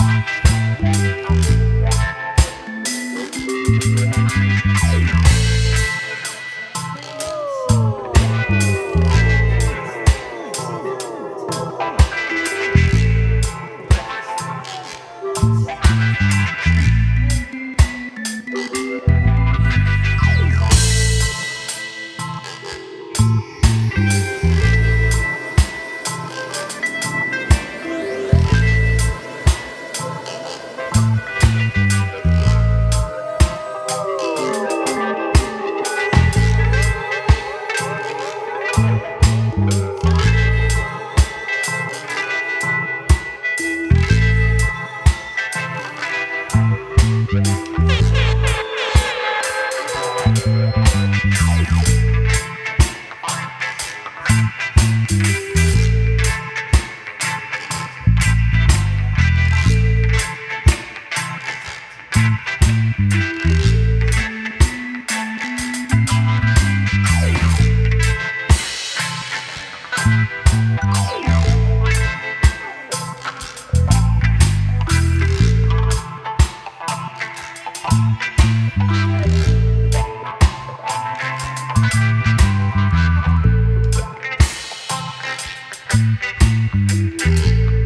you thank you